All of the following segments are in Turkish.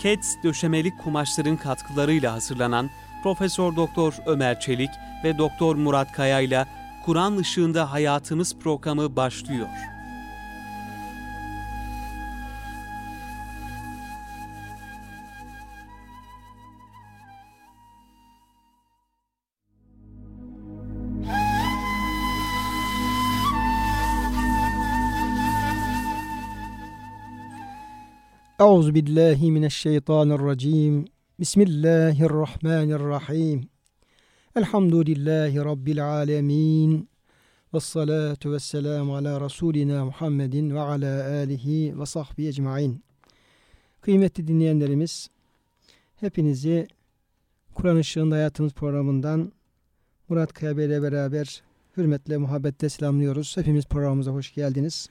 Kets döşemelik kumaşların katkılarıyla hazırlanan Profesör Doktor Ömer Çelik ve Doktor Murat Kaya ile Kur'an ışığında hayatımız programı başlıyor. Euzu billahi mineşşeytanirracim. Bismillahirrahmanirrahim. Elhamdülillahi rabbil alamin. Ves salatu vesselam ala rasulina Muhammedin ve ala alihi ve sahbihi ecmaîn. Kıymetli dinleyenlerimiz, hepinizi Kur'an Işığında Hayatımız programından Murat Kaya Bey ile beraber hürmetle, muhabbetle selamlıyoruz. Hepimiz programımıza hoş geldiniz.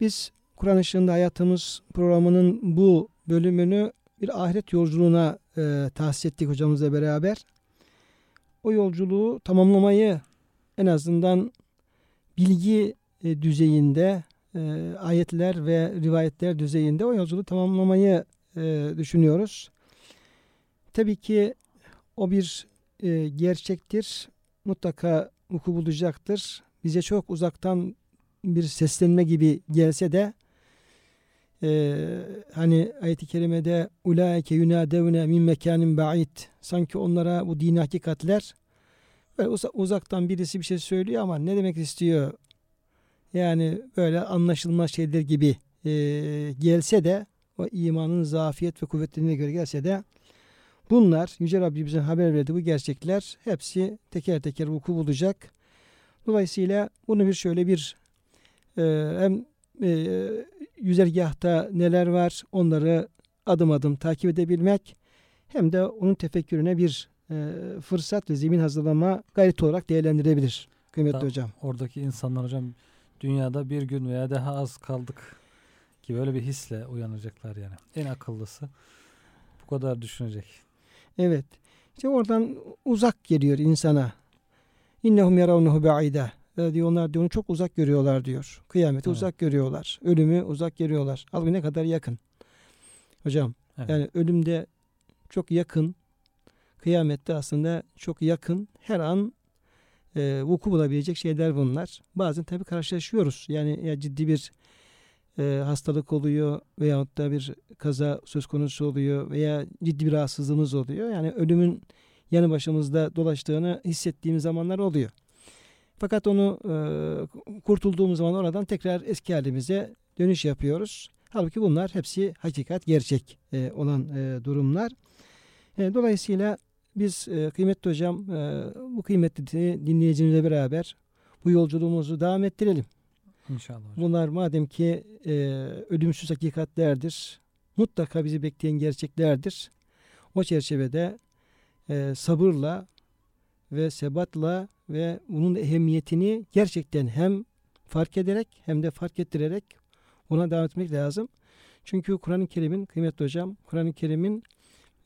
Biz Kur'an Işığında Hayatımız programının bu bölümünü bir ahiret yolculuğuna e, tahsis ettik hocamızla beraber. O yolculuğu tamamlamayı en azından bilgi e, düzeyinde, e, ayetler ve rivayetler düzeyinde o yolculuğu tamamlamayı e, düşünüyoruz. Tabii ki o bir e, gerçektir. Mutlaka vuku bulacaktır. Bize çok uzaktan bir seslenme gibi gelse de ee, hani ayet-i kerimede ulaike yunadevne min mekanin ba'id sanki onlara bu dini hakikatler böyle uzaktan birisi bir şey söylüyor ama ne demek istiyor yani böyle anlaşılmaz şeyler gibi e, gelse de o imanın zafiyet ve kuvvetlerine göre gelse de bunlar Yüce Rabbimizin haber verdiği bu gerçekler hepsi teker teker vuku bulacak. Dolayısıyla bunu bir şöyle bir e, hem e, yüzergahta neler var onları adım adım takip edebilmek hem de onun tefekkürüne bir e, fırsat ve zemin hazırlama gayret olarak değerlendirebilir kıymetli Tam hocam. Oradaki insanlar hocam dünyada bir gün veya daha az kaldık gibi öyle bir hisle uyanacaklar yani. En akıllısı bu kadar düşünecek. Evet. İşte oradan uzak geliyor insana. İnnehum yaravnuhu ba'ide diyor onlar diyor onu çok uzak görüyorlar diyor. Kıyameti evet. uzak görüyorlar. Ölümü uzak görüyorlar. Halbuki ne kadar yakın. Hocam evet. yani ölümde çok yakın. Kıyamette aslında çok yakın. Her an e, vuku bulabilecek şeyler bunlar. Bazen tabii karşılaşıyoruz. Yani ya ciddi bir e, hastalık oluyor veyahut da bir kaza söz konusu oluyor veya ciddi bir rahatsızlığımız oluyor. Yani ölümün yanı başımızda dolaştığını hissettiğimiz zamanlar oluyor. Fakat onu e, kurtulduğumuz zaman oradan tekrar eski halimize dönüş yapıyoruz. Halbuki bunlar hepsi hakikat, gerçek e, olan e, durumlar. E, dolayısıyla biz e, kıymetli hocam e, bu kıymetli dinleyicimizle beraber bu yolculuğumuzu devam ettirelim. İnşallah hocam. Bunlar madem ki e, ölümsüz hakikatlerdir, mutlaka bizi bekleyen gerçeklerdir. O çerçevede e, sabırla ve sebatla ve bunun ehemmiyetini gerçekten hem fark ederek hem de fark ettirerek ona devam etmek lazım. Çünkü Kur'an-ı Kerim'in kıymetli hocam Kur'an-ı Kerim'in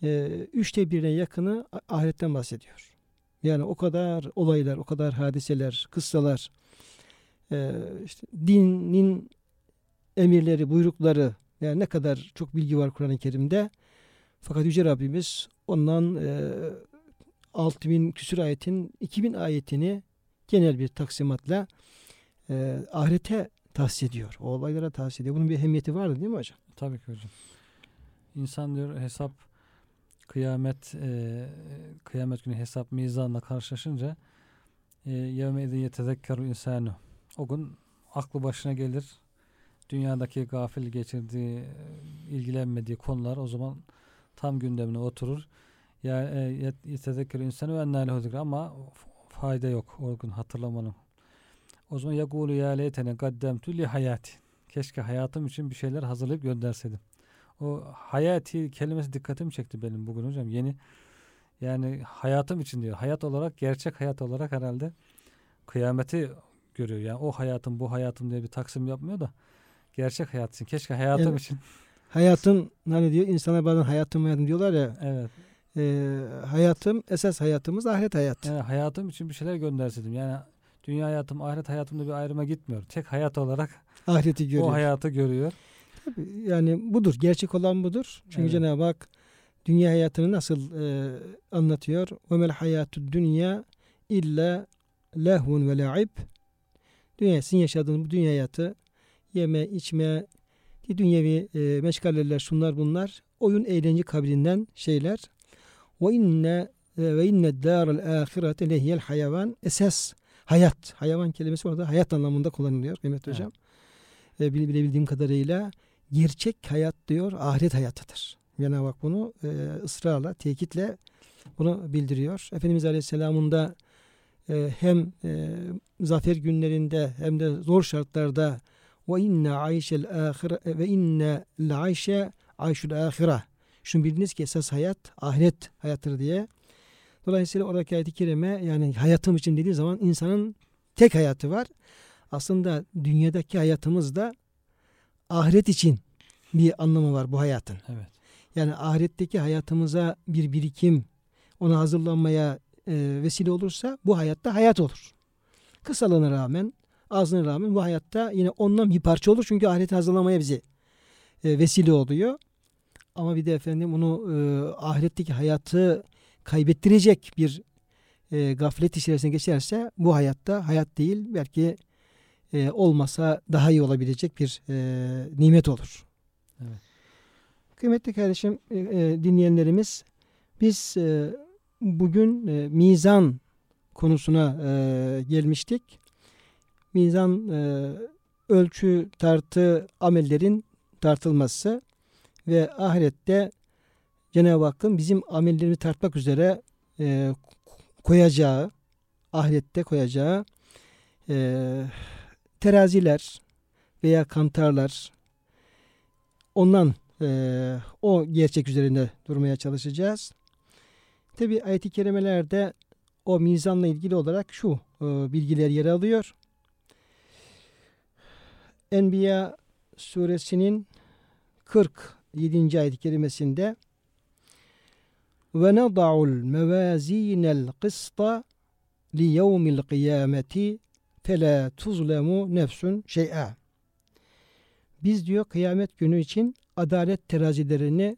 e, üçte birine yakını ahiretten bahsediyor. Yani o kadar olaylar, o kadar hadiseler, kıssalar, e, işte dinin emirleri, buyrukları yani ne kadar çok bilgi var Kur'an-ı Kerim'de. Fakat Yüce Rabbimiz ondan e, 6000 küsur ayetin 2000 ayetini genel bir taksimatla e, ahirete tahsis ediyor. O olaylara tahsis ediyor. Bunun bir ehemmiyeti vardı değil mi hocam? Tabii ki hocam. İnsan diyor hesap kıyamet e, kıyamet günü hesap mizanla karşılaşınca e, yevme idin yetezekkeru insanu o gün aklı başına gelir dünyadaki gafil geçirdiği ilgilenmediği konular o zaman tam gündemine oturur ya e, yetezekkür insanı ve ennâ zikra ama fayda yok o gün hatırlamanın. O zaman yagulu ya leytene gaddemtu li hayati. Keşke hayatım için bir şeyler hazırlayıp gönderseydim. O hayati kelimesi dikkatimi çekti benim bugün hocam. Yeni yani hayatım için diyor. Hayat olarak gerçek hayat olarak herhalde kıyameti görüyor. Yani o hayatım bu hayatım diye bir taksim yapmıyor da gerçek hayat için. Keşke hayatım evet. için. Hayatın hani diyor insana bazen hayatım hayatım diyorlar ya. Evet e, hayatım, esas hayatımız ahiret hayat. Yani hayatım için bir şeyler gönderseydim. Yani dünya hayatım, ahiret hayatımda bir ayrıma gitmiyor. Tek hayat olarak ahireti görüyor. O hayatı görüyor. Tabii, yani budur. Gerçek olan budur. Çünkü evet. Cenab-ı Hak dünya hayatını nasıl e, anlatıyor? Ve mel hayatü dünya illa lehvun ve la'ib. Dünya, sizin yaşadığınız bu dünya hayatı yeme, içme, dünyevi e, meşgaleler şunlar bunlar oyun eğlence kabilinden şeyler ve inne ve inne dârel âhirete lehiyel hayvan. Esas hayat. Hayvan kelimesi orada hayat anlamında kullanılıyor kıymetli Evet. hocam. E, bile- bilebildiğim kadarıyla gerçek hayat diyor ahiret hayatıdır. Cenab-ı Hak bunu e, ısrarla, tekitle bunu bildiriyor. Efendimiz Aleyhisselam'ın da e, hem e, zafer günlerinde hem de zor şartlarda ve inne ayşel ahire ve inne la ayşe ayşul ahire. Şunu biliniz ki esas hayat ahiret hayattır diye. Dolayısıyla oradaki ayet-i kerime yani hayatım için dediği zaman insanın tek hayatı var. Aslında dünyadaki hayatımız da ahiret için bir anlamı var bu hayatın. Evet. Yani ahiretteki hayatımıza bir birikim, ona hazırlanmaya e, vesile olursa bu hayatta hayat olur. Kısalığına rağmen, azlığına rağmen bu hayatta yine ondan bir parça olur. Çünkü ahireti hazırlamaya bizi e, vesile oluyor. Ama bir de efendim onu e, ahiretteki hayatı kaybettirecek bir e, gaflet içerisine geçerse bu hayatta hayat değil belki e, olmasa daha iyi olabilecek bir e, nimet olur. Evet. Kıymetli kardeşim e, e, dinleyenlerimiz biz e, bugün e, mizan konusuna e, gelmiştik. Mizan e, ölçü tartı amellerin tartılması ve ahirette Cenab-ı Hakk'ın bizim amellerimizi tartmak üzere e, koyacağı ahirette koyacağı e, teraziler veya kantarlar ondan e, o gerçek üzerinde durmaya çalışacağız. Tabi ayet-i kerimelerde o mizanla ilgili olarak şu e, bilgiler yer alıyor. Enbiya suresinin 47. ayet-i kerimesinde ve neda'ul mevazinel kısta li yevmil kıyameti fela tuzlemu nefsun şey'a. Biz diyor kıyamet günü için adalet terazilerini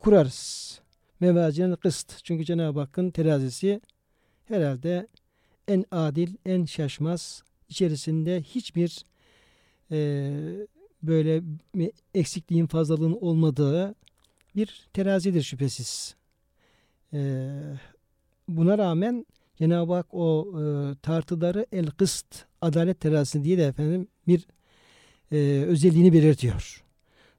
kurarız. Mevazinen kıst. Çünkü Cenab-ı Hakk'ın terazisi herhalde en adil, en şaşmaz, içerisinde hiçbir e, böyle eksikliğin fazlalığın olmadığı bir terazidir şüphesiz. E, buna rağmen Cenab-ı Hak o e, tartıları el kıst, adalet terazisi diye de efendim bir e, özelliğini belirtiyor.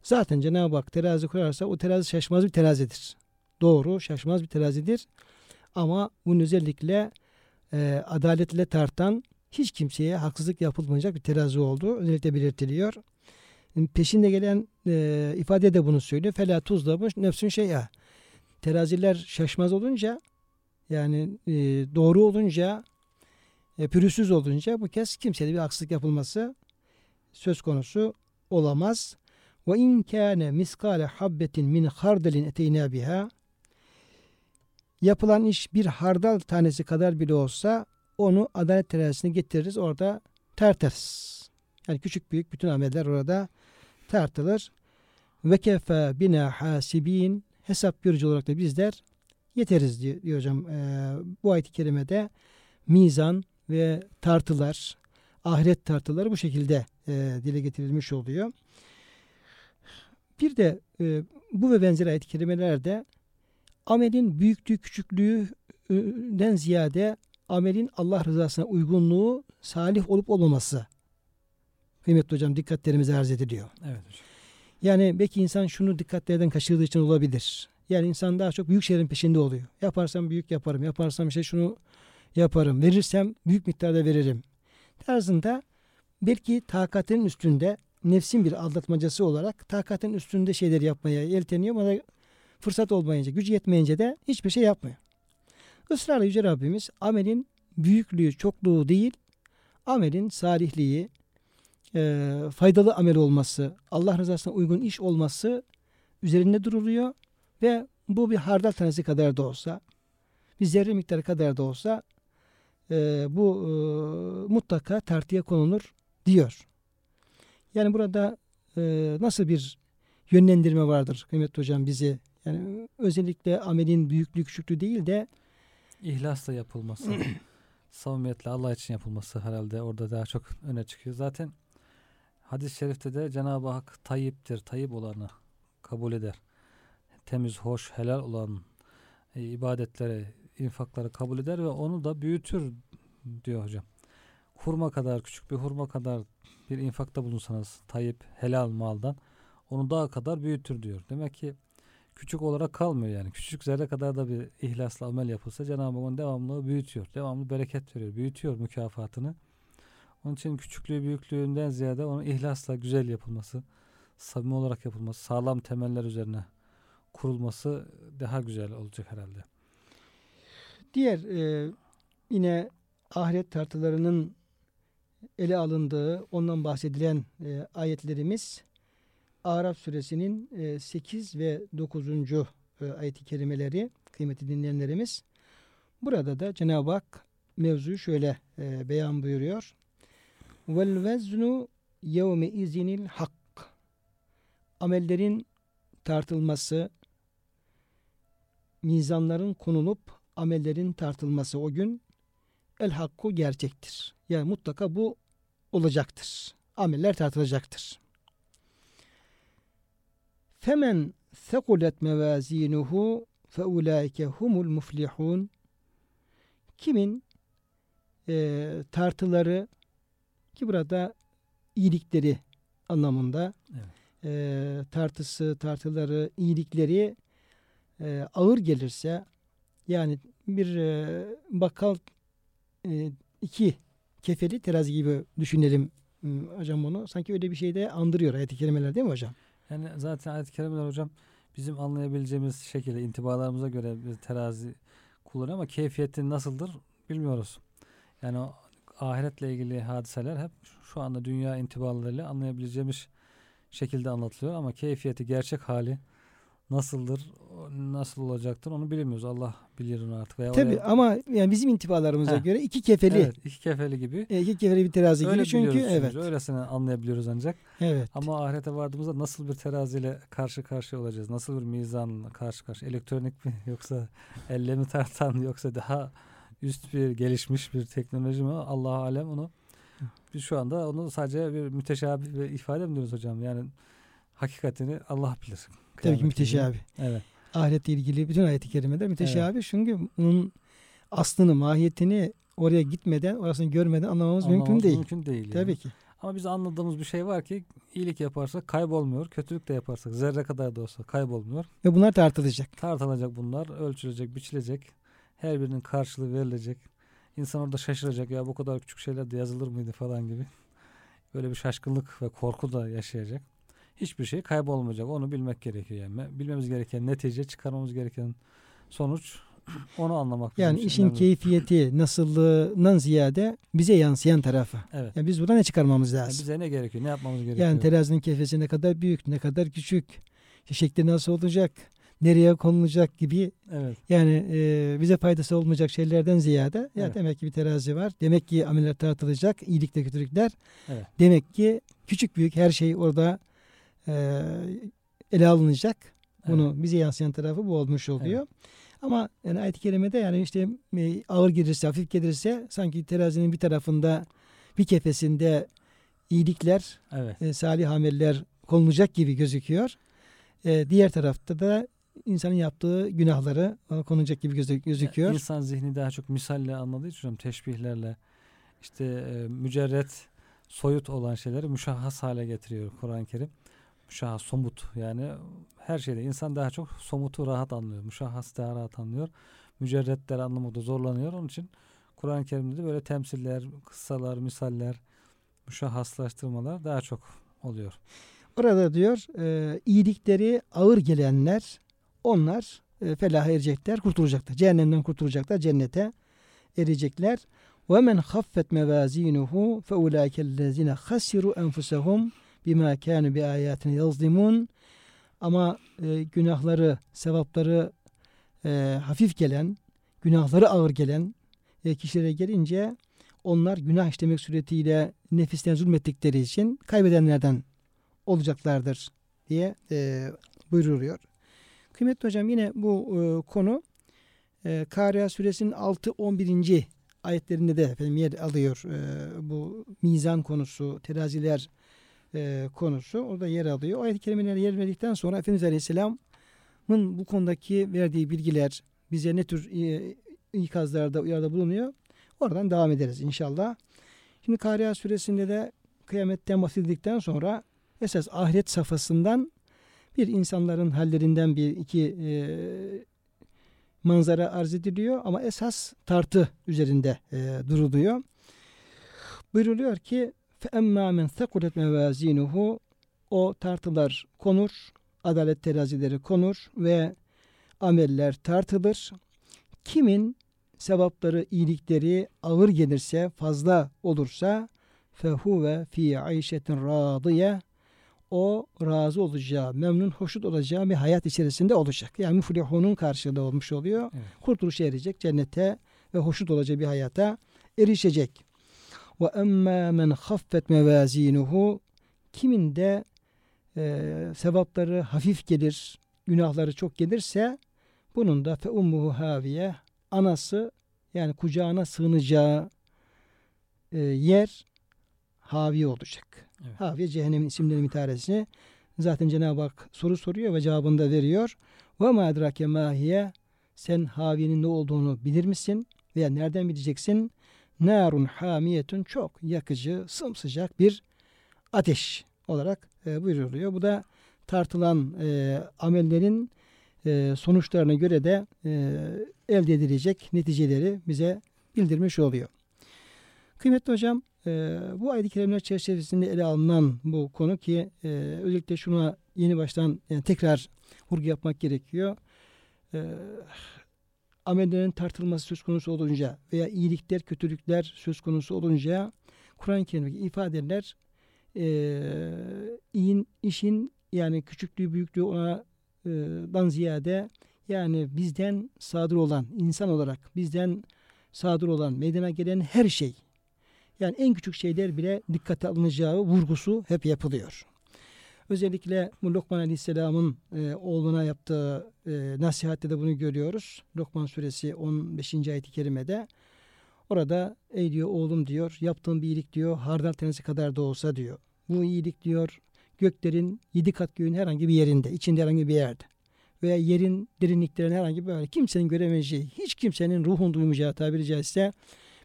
Zaten Cenab-ı Hak terazi kurarsa o terazi şaşmaz bir terazidir. Doğru, şaşmaz bir terazidir. Ama bunun özellikle e, adaletle tartan hiç kimseye haksızlık yapılmayacak bir terazi olduğu özellikle belirtiliyor. Peşinde gelen e, ifade de bunu söylüyor. Fela tuzlamış nefsün şey'a. Teraziler şaşmaz olunca yani e, doğru olunca e, pürüzsüz olunca bu kez kimseye bir haksızlık yapılması söz konusu olamaz. Ve in kâne miskale habbetin min hardelin eteyna biha yapılan iş bir hardal tanesi kadar bile olsa onu adalet terazisine getiririz orada tartarız. Yani küçük büyük bütün ameller orada tartılır. Ve kefe bina hasibin hesap görücü olarak da bizler yeteriz diyor, diyor hocam. Ee, bu ayet-i kerimede mizan ve tartılar, ahiret tartıları bu şekilde e, dile getirilmiş oluyor. Bir de e, bu ve benzeri ayet-i kerimelerde amelin büyüklüğü küçüklüğünden ziyade amelin Allah rızasına uygunluğu salih olup olmaması kıymetli hocam dikkatlerimize arz ediliyor. Evet hocam. Yani belki insan şunu dikkatlerden kaçırdığı için olabilir. Yani insan daha çok büyük şeylerin peşinde oluyor. Yaparsam büyük yaparım. Yaparsam işte şunu yaparım. Verirsem büyük miktarda veririm. Tarzında belki takatinin üstünde nefsin bir aldatmacası olarak takatinin üstünde şeyler yapmaya yelteniyor ama fırsat olmayınca, gücü yetmeyince de hiçbir şey yapmıyor. Israrla Yüce Rabbimiz amelin büyüklüğü, çokluğu değil, amelin salihliği, e, faydalı amel olması, Allah rızasına uygun iş olması üzerinde duruluyor ve bu bir hardal tanesi kadar da olsa, bir zerre miktarı kadar da olsa e, bu e, mutlaka tartıya konulur diyor. Yani burada e, nasıl bir yönlendirme vardır kıymetli hocam bize? Yani özellikle amelin büyüklüğü küçüklüğü değil de İhlasla yapılması, samimiyetle Allah için yapılması herhalde orada daha çok öne çıkıyor. Zaten hadis-i şerifte de Cenab-ı Hak tayyiptir, tayyip olanı kabul eder. Temiz, hoş, helal olan e, ibadetleri, infakları kabul eder ve onu da büyütür diyor hocam. Hurma kadar, küçük bir hurma kadar bir infakta bulunsanız tayyip, helal maldan onu daha kadar büyütür diyor. Demek ki küçük olarak kalmıyor yani. Küçük zerre kadar da bir ihlasla amel yapılsa Cenab-ı Hak onu devamlı büyütüyor. Devamlı bereket veriyor. Büyütüyor mükafatını. Onun için küçüklüğü büyüklüğünden ziyade onun ihlasla güzel yapılması, samimi olarak yapılması, sağlam temeller üzerine kurulması daha güzel olacak herhalde. diğer e, yine ahiret tartılarının ele alındığı, ondan bahsedilen e, ayetlerimiz Araf suresinin e, 8 ve 9. E, ayet-i kerimeleri kıymeti dinleyenlerimiz. Burada da Cenab-ı Hak mevzuyu şöyle e, beyan buyuruyor. Vel veznu yevme izinil hak. Amellerin tartılması, mizanların konulup amellerin tartılması o gün el hakku gerçektir. Yani mutlaka bu olacaktır. Ameller tartılacaktır. Femen sekulet mevazinuhu feulaike humul muflihun kimin e, tartıları ki burada iyilikleri anlamında Evet. e, tartısı, tartıları, iyilikleri e, ağır gelirse yani bir e, bakkal e, iki kefeli terazi gibi düşünelim hocam bunu. Sanki öyle bir şey de andırıyor ayet-i kerimeler değil mi hocam? Yani zaten ayet-i kerimeler hocam bizim anlayabileceğimiz şekilde intibalarımıza göre bir terazi kullanıyor ama keyfiyeti nasıldır bilmiyoruz. Yani ahiretle ilgili hadiseler hep şu anda dünya intibalarıyla anlayabileceğimiz şekilde anlatılıyor ama keyfiyeti gerçek hali nasıldır, nasıl olacaktır onu bilmiyoruz. Allah bilir onu artık. Veya Tabi oraya- ama yani bizim intibalarımıza Heh. göre iki kefeli, Evet, iki kefeli gibi. e, iki kefeli bir terazi Öyle gibi çünkü evet. Öylesine anlayabiliyoruz ancak. Evet. Ama ahirete vardığımızda nasıl bir teraziyle karşı karşıya olacağız? Nasıl bir mizanla karşı karşıya? Elektronik mi yoksa elle mi tartan yoksa daha üst bir gelişmiş bir teknoloji mi? Allah alem onu. Biz şu anda onu sadece bir müteşabih bir ifade mi diyoruz hocam? Yani hakikatini Allah bilir. Tabii ki Kıyamet müteşabih. Evet. Ahiretle ilgili bütün ayet-i kerimeler müteşabih. Çünkü bunun aslını, mahiyetini oraya gitmeden, orasını görmeden anlamamız mümkün Anlamamız değil. Mümkün değil. yani. Tabii ki. Ama biz anladığımız bir şey var ki iyilik yaparsak kaybolmuyor. Kötülük de yaparsak zerre kadar da olsa kaybolmuyor. Ve bunlar tartılacak. tartılacak bunlar, ölçülecek, biçilecek. Her birinin karşılığı verilecek. İnsan orada şaşıracak ya bu kadar küçük şeyler de yazılır mıydı falan gibi. Böyle bir şaşkınlık ve korku da yaşayacak. Hiçbir şey kaybolmayacak. Onu bilmek gerekiyor yani. Bilmemiz gereken netice, çıkarmamız gereken sonuç onu anlamak. Yani işin önemli. keyfiyeti, nasıllığından ziyade bize yansıyan tarafı. Evet. Yani biz buradan ne çıkarmamız Yani lazım? bize ne gerekiyor? Ne yapmamız gerekiyor? Yani terazinin kefesi ne kadar büyük, ne kadar küçük, şekli nasıl olacak, nereye konulacak gibi evet. yani e, bize faydası olmayacak şeylerden ziyade ya Evet. demek ki bir terazi var. Demek ki ameller tartılacak, iyilikle kötülükler. Evet. Demek ki küçük büyük her şey orada e, ele alınacak. Bunu bize yansıyan tarafı bu olmuş oluyor. Ama yani ayet-i kerimede yani işte e, ağır gelirse, hafif gelirse sanki terazinin bir tarafında bir kefesinde iyilikler, Evet. e, salih ameller konulacak gibi gözüküyor. E, diğer tarafta da insanın yaptığı günahları ona konulacak gibi gözü- gözüküyor. İnsan zihni daha çok misalle anladığı için hocam, teşbihlerle işte e, mücerret soyut olan şeyleri müşahhas hale getiriyor Kur'an-ı Kerim. Müşahhas somut yani her şeyde insan daha çok somutu rahat anlıyor. Müşahhas daha rahat anlıyor. Mücerretleri anlamakta zorlanıyor. Onun için Kur'an-ı Kerim'de de böyle temsiller, kıssalar, misaller, müşahhaslaştırmalar daha çok oluyor. Orada diyor e, iyilikleri ağır gelenler onlar e, felaha erecekler, kurtulacaklar. Cehennemden kurtulacaklar, cennete erecekler. Ve men haffet mevazinuhu fe ulaikellezine hasiru enfusahum bima kanu bi ayatina yazlimun. Ama e, günahları, sevapları e, hafif gelen, günahları ağır gelen e, kişilere gelince onlar günah işlemek suretiyle nefisten zulmettikleri için kaybedenlerden olacaklardır diye e, buyruluyor. Kıymetli hocam yine bu e, konu e, Kariya suresinin 6-11. ayetlerinde de efendim yer alıyor. E, bu mizan konusu, teraziler e, konusu orada yer alıyor. O ayet-i kerimeler yer verdikten sonra Efendimiz Aleyhisselam'ın bu konudaki verdiği bilgiler bize ne tür e, ikazlarda uyarıda bulunuyor. Oradan devam ederiz inşallah. Şimdi Kariya suresinde de kıyametten bahsedildikten sonra esas ahiret safhasından bir insanların hallerinden bir iki e, manzara arz ediliyor ama esas tartı üzerinde e, duruluyor. Buyruluyor ki فَاَمَّا مَنْ ثَقُلَتْ مَوَازِينُهُ O tartılar konur, adalet terazileri konur ve ameller tartılır. Kimin sevapları, iyilikleri ağır gelirse, fazla olursa fehuve fi ayşetin radiye o razı olacağı, memnun, hoşnut olacağı bir hayat içerisinde olacak. Yani müflihunun karşılığı olmuş oluyor. Evet. Kurtuluşa erecek, cennete ve hoşnut olacağı bir hayata erişecek. Ve emmâ men haffet mevazinuhu kimin de e, sevapları hafif gelir, günahları çok gelirse bunun da fe ummuhu haviye anası yani kucağına sığınacağı e, yer havi olacak. Evet. Haviye cehennemin isimleri bir tanesi. Zaten Cenab-ı Hak soru soruyor ve cevabını da veriyor. Ve ma edrake mahiye sen haviyenin ne olduğunu bilir misin? Veya nereden bileceksin? Narun hamiyetun çok yakıcı, sımsıcak bir ateş olarak e, buyuruluyor. Bu da tartılan e, amellerin e, sonuçlarına göre de e, elde edilecek neticeleri bize bildirmiş oluyor. Kıymetli hocam e, bu ayet-i kerimeler çerçevesinde ele alınan bu konu ki e, özellikle şuna yeni baştan yani tekrar vurgu yapmak gerekiyor. E, amellerin tartılması söz konusu olunca veya iyilikler, kötülükler söz konusu olunca Kur'an-ı Kerim'deki ifadeler e, iyin, işin yani küçüklüğü büyüklüğü ona e, dan ziyade yani bizden sadır olan insan olarak bizden sadır olan meydana gelen her şey yani en küçük şeyler bile dikkate alınacağı vurgusu hep yapılıyor. Özellikle bu Lokman Aleyhisselam'ın e, oğluna yaptığı e, nasihatte de bunu görüyoruz. Lokman suresi 15. ayet-i kerimede. Orada ey diyor oğlum diyor yaptığın bir iyilik diyor hardal tanesi kadar da olsa diyor. Bu iyilik diyor göklerin yedi kat göğün herhangi bir yerinde, içinde herhangi bir yerde veya yerin derinliklerine herhangi böyle kimsenin göremeyeceği, hiç kimsenin ruhun duymayacağı tabiri caizse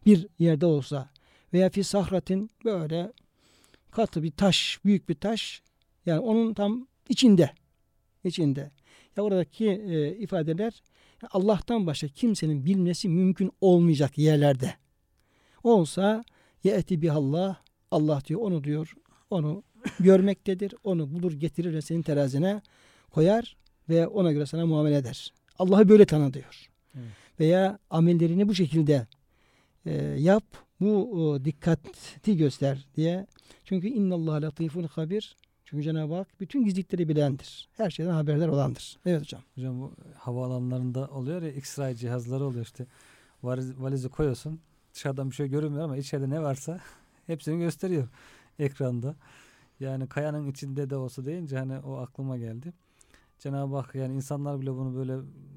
bir yerde olsa veya fi sahratin böyle katı bir taş, büyük bir taş yani onun tam içinde içinde. Ya oradaki e, ifadeler Allah'tan başka kimsenin bilmesi mümkün olmayacak yerlerde. Olsa ye'ti bihallah Allah diyor onu diyor onu görmektedir. Onu bulur getirir ve senin terazine koyar ve ona göre sana muamele eder. Allah'ı böyle tanı diyor. Evet. Veya amellerini bu şekilde e, yap. Bu o, dikkati göster diye. Çünkü innallah latifun habir. Çünkü Cenab-ı Hak bütün gizlikleri bilendir. Her şeyden haberdar olandır. Evet hocam. Hocam bu havaalanlarında oluyor ya X-ray cihazları oluyor işte. Valizi, valizi koyuyorsun. Dışarıdan bir şey görünmüyor ama içeride ne varsa hepsini gösteriyor ekranda. Yani kayanın içinde de olsa deyince hani o aklıma geldi. Cenab-ı Hak yani insanlar bile bunu böyle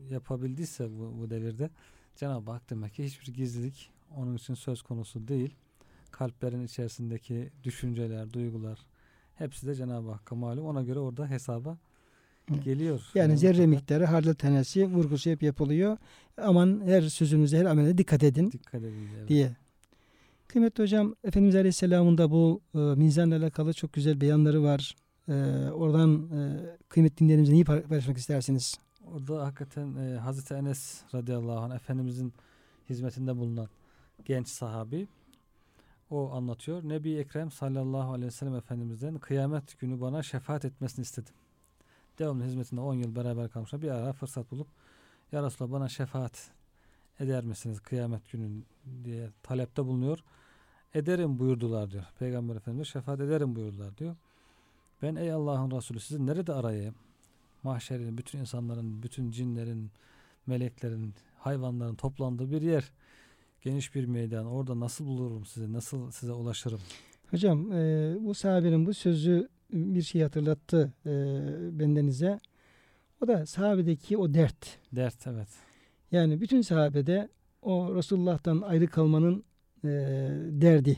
yapabildiyse bu, bu devirde Cenab-ı Hak demek ki hiçbir gizlilik onun için söz konusu değil. Kalplerin içerisindeki düşünceler, duygular hepsi de Cenab-ı Hakk'a malum. Ona göre orada hesaba geliyor. Yani zerre miktarı hardal tanesi vurgusu hep yapılıyor. Aman her sözünüze her amelinize dikkat edin dikkat edin. evet. diye. Kıymetli hocam Efendimiz Aleyhisselam'ın da bu e, mizanla alakalı çok güzel beyanları var. E, oradan e, kıymetli dinleyenimize neyi paylaşmak istersiniz? Orada hakikaten e, Hazreti Enes radıyallahu anh Efendimizin hizmetinde bulunan genç sahabi o anlatıyor. Nebi Ekrem sallallahu aleyhi ve sellem Efendimiz'den kıyamet günü bana şefaat etmesini istedim. Devamlı hizmetinde 10 yıl beraber kalmışlar. Bir ara fırsat bulup Ya Resulallah bana şefaat eder misiniz kıyamet günü diye talepte bulunuyor. Ederim buyurdular diyor. Peygamber Efendimiz şefaat ederim buyurdular diyor. Ben ey Allah'ın Resulü sizi nerede arayayım? mahşerin, bütün insanların, bütün cinlerin, meleklerin, hayvanların toplandığı bir yer. Geniş bir meydan. Orada nasıl bulurum sizi? Nasıl size ulaşırım? Hocam e, bu sahabenin bu sözü bir şey hatırlattı e, bendenize. O da sahabedeki o dert. Dert evet. Yani bütün sahabede o Resulullah'tan ayrı kalmanın e, derdi.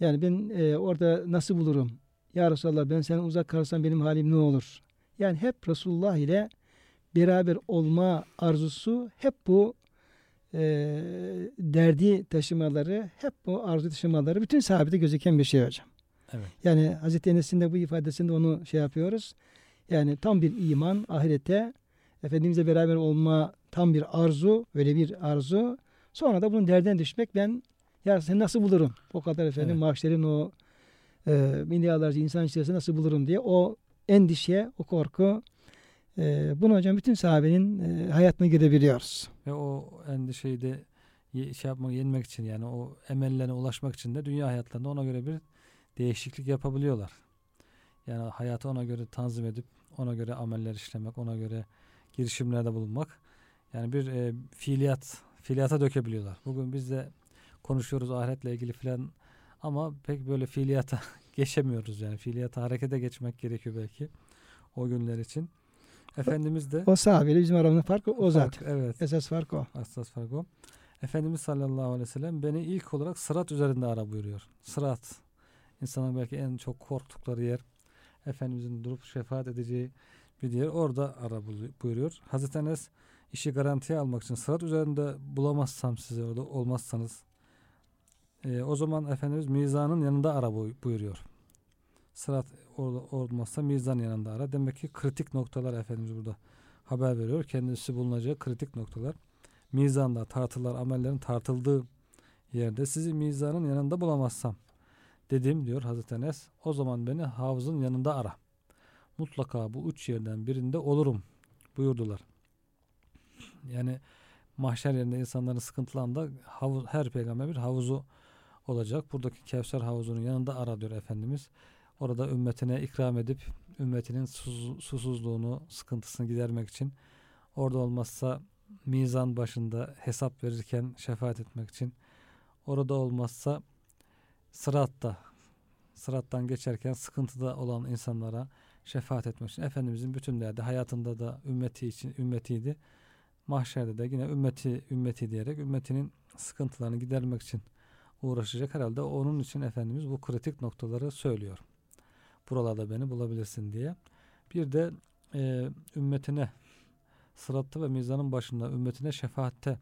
Yani ben e, orada nasıl bulurum? Ya Resulallah ben senden uzak kalırsam benim halim ne olur? Yani hep Resulullah ile beraber olma arzusu hep bu e, derdi taşımaları, hep bu arzu taşımaları bütün sahabede gözüken bir şey hocam. Evet. Yani Hazreti Enes'in de bu ifadesinde onu şey yapıyoruz. Yani tam bir iman, ahirete, Efendimizle beraber olma tam bir arzu, öyle bir arzu. Sonra da bunun derden düşmek ben ya sen nasıl bulurum? O kadar efendim Evet. mahşerin o e, milyarlarca insan içerisinde nasıl bulurum diye o endişe, o korku e, bunu hocam bütün sahabenin e, hayatına görebiliyoruz. Ve o endişeyi de şey yapmak, yenmek için yani o emellerine ulaşmak için de dünya hayatlarında ona göre bir değişiklik yapabiliyorlar. Yani hayatı ona göre tanzim edip ona göre ameller işlemek, ona göre girişimlerde bulunmak. Yani bir e, fiiliyat, fiiliyata dökebiliyorlar. Bugün biz de konuşuyoruz ahiretle ilgili filan ama pek böyle fiiliyata geçemiyoruz yani. Fiiliyata harekete geçmek gerekiyor belki o günler için. Efendimiz de O sahabeyle bizim aramızda fark o zaten. Fark, evet. Esas fark o. Hassas fark o. Efendimiz sallallahu aleyhi ve sellem beni ilk olarak sırat üzerinde ara buyuruyor. Sırat. İnsanın belki en çok korktukları yer. Efendimizin durup şefaat edeceği bir yer. Orada ara buyuruyor. Hazreti Enes işi garantiye almak için sırat üzerinde bulamazsam size orada olmazsanız e, o zaman Efendimiz mizanın yanında ara buy- buyuruyor. Sırat olmazsa mizan yanında ara. Demek ki kritik noktalar Efendimiz burada haber veriyor. Kendisi bulunacağı kritik noktalar. Mizanda tartılar, amellerin tartıldığı yerde sizi mizanın yanında bulamazsam dedim diyor Hazreti Enes. O zaman beni havuzun yanında ara. Mutlaka bu üç yerden birinde olurum buyurdular. Yani mahşer yerinde insanların sıkıntılı anda havuz, her peygamber bir havuzu olacak. Buradaki Kevser havuzunun yanında ara diyor Efendimiz. Orada ümmetine ikram edip ümmetinin sus- susuzluğunu, sıkıntısını gidermek için orada olmazsa mizan başında hesap verirken şefaat etmek için orada olmazsa sıratta sırattan geçerken sıkıntıda olan insanlara şefaat etmek için Efendimizin bütün derdi hayatında da ümmeti için ümmetiydi. Mahşerde de yine ümmeti ümmeti diyerek ümmetinin sıkıntılarını gidermek için uğraşacak herhalde onun için Efendimiz bu kritik noktaları söylüyor. Buralarda beni bulabilirsin diye. Bir de e, ümmetine sıratta ve mizanın başında ümmetine şefaatte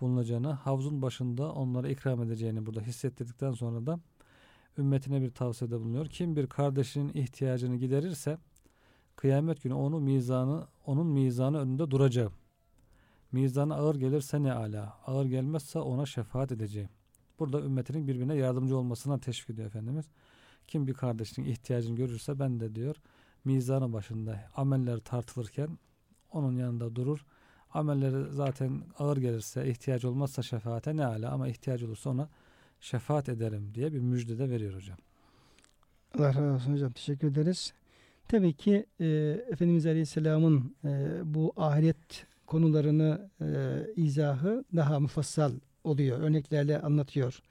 bulunacağını, havzun başında onlara ikram edeceğini burada hissettirdikten sonra da ümmetine bir tavsiyede bulunuyor. Kim bir kardeşinin ihtiyacını giderirse kıyamet günü onu mizanı onun mizanı önünde duracağım. Mizanı ağır gelirse ne ala, ağır gelmezse ona şefaat edeceğim. Burada ümmetinin birbirine yardımcı olmasına teşvik ediyor Efendimiz. Kim bir kardeşinin ihtiyacını görürse ben de diyor mizanı başında ameller tartılırken onun yanında durur. Amelleri zaten ağır gelirse, ihtiyaç olmazsa şefaate ne ala ama ihtiyaç olursa ona şefaat ederim diye bir müjde de veriyor hocam. Allah razı olsun hocam. Teşekkür ederiz. Tabii ki e, Efendimiz Aleyhisselam'ın e, bu ahiret konularını e, izahı daha mufassal oluyor. Örneklerle anlatıyor.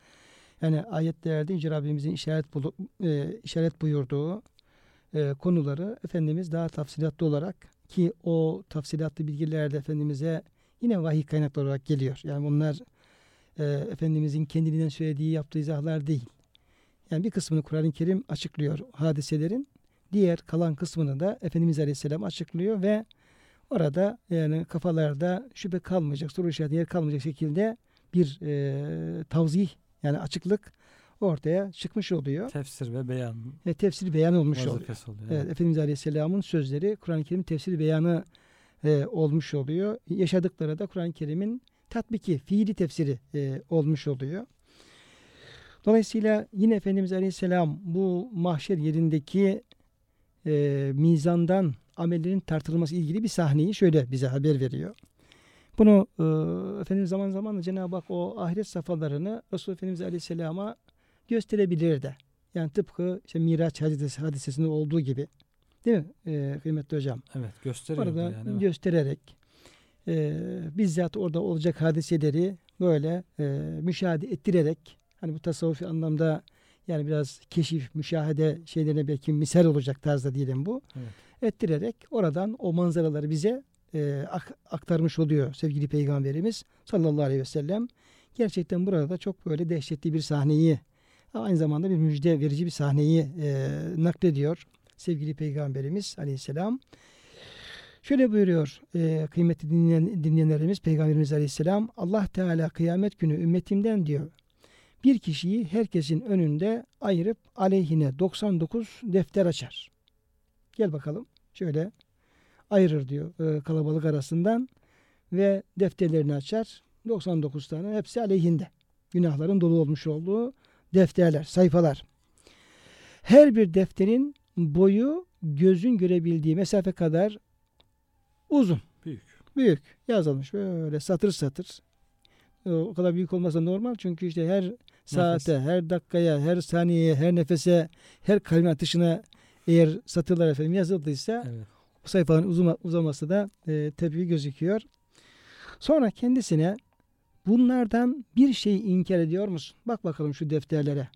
Yani ayetlerde Yüce Rabbimizin işaret, bulu, e, işaret buyurduğu e, konuları Efendimiz daha tafsilatlı olarak ki o tafsilatlı bilgiler de Efendimiz'e yine vahiy kaynaklı olarak geliyor. Yani bunlar e, Efendimizin kendiliğinden söylediği yaptığı izahlar değil. Yani bir kısmını Kur'an-ı Kerim açıklıyor hadiselerin. Diğer kalan kısmını da Efendimiz Aleyhisselam açıklıyor ve orada yani kafalarda şüphe kalmayacak, soru işareti yer kalmayacak şekilde bir e, tavzih yani açıklık ortaya çıkmış oluyor. Tefsir ve beyan E, tefsir beyan olmuş oluyor. oluyor. Evet, Efendimiz Aleyhisselam'ın sözleri Kur'an-ı Kerim tefsiri beyanı e, olmuş oluyor. Yaşadıkları da Kur'an-ı Kerim'in tatbiki, fiili tefsiri e, olmuş oluyor. Dolayısıyla yine Efendimiz Aleyhisselam bu mahşer yerindeki e, mizandan amellerin tartılması ilgili bir sahneyi şöyle bize haber veriyor. Bunu e, Efendimiz zaman zaman Cenab-ı Hak o ahiret safhalarını Resulullah Efendimiz Aleyhisselam'a gösterebilir de. Yani tıpkı işte Miraç hadisesi, hadisesinde olduğu gibi. Değil mi e, kıymetli hocam? Evet gösteriyor Orada yani. göstererek e, bizzat orada olacak hadiseleri böyle e, müşahede ettirerek hani bu tasavvufi anlamda Yani biraz keşif, müşahede şeylerine belki misal olacak tarzda diyelim bu. Evet. Ettirerek oradan o manzaraları bize e, ak- aktarmış oluyor sevgili Peygamberimiz sallallahu aleyhi ve sellem. Gerçekten burada da çok böyle dehşetli bir sahneyi aynı zamanda bir müjde verici bir sahneyi e, naklediyor sevgili Peygamberimiz aleyhisselam. Şöyle buyuruyor e, kıymetli dinleyen, dinleyenlerimiz Peygamberimiz aleyhisselam Allah Teala kıyamet günü ümmetimden diyor bir kişiyi herkesin önünde ayırıp aleyhine 99 defter açar. Gel bakalım şöyle ayırır diyor e, kalabalık arasından ve defterlerini açar. 99 tane hepsi aleyhinde. Günahların dolu olmuş olduğu defterler, sayfalar. Her bir defterin boyu gözün görebildiği mesafe kadar uzun, Büyük. büyük yazılmış böyle satır satır. E, O kadar büyük olmasa normal çünkü işte her saate, her dakikaya, her saniyeye, her nefese, her kalem atışına eğer satırlar efendim yazıldıysa Evet. Bu sayfaların uzama, uzaması da e, tabii gözüküyor. Sonra kendisine bunlardan bir şeyi inkar ediyor musun? Bak bakalım şu defterlere.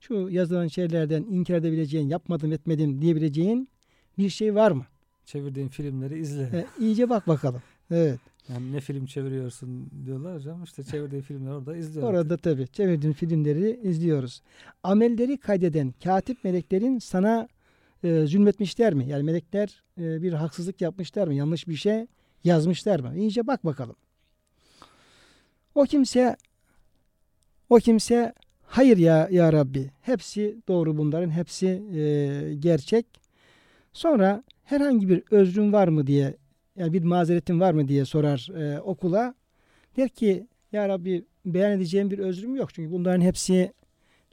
Şu yazılan şeylerden inkar edebileceğin, yapmadım etmedim diyebileceğin bir şey var mı? Çevirdiğin filmleri izle. E, iyice bak bakalım. Evet. Yani ne film çeviriyorsun diyorlar hocam. İşte çevirdiği filmleri orada izliyoruz. Orada tabii çevirdiğin filmleri izliyoruz. Amelleri kaydeden katip meleklerin sana e, zulmetmişler mi? Yani melekler e, bir haksızlık yapmışlar mı? Yanlış bir şey yazmışlar mı? İyice bak bakalım. O kimse o kimse hayır ya ya Rabbi. Hepsi doğru bunların. Hepsi e, gerçek. Sonra herhangi bir özrün var mı diye yani bir mazeretin var mı diye sorar e, okula. Der ki ya Rabbi beyan edeceğim bir özrüm yok. Çünkü bunların hepsi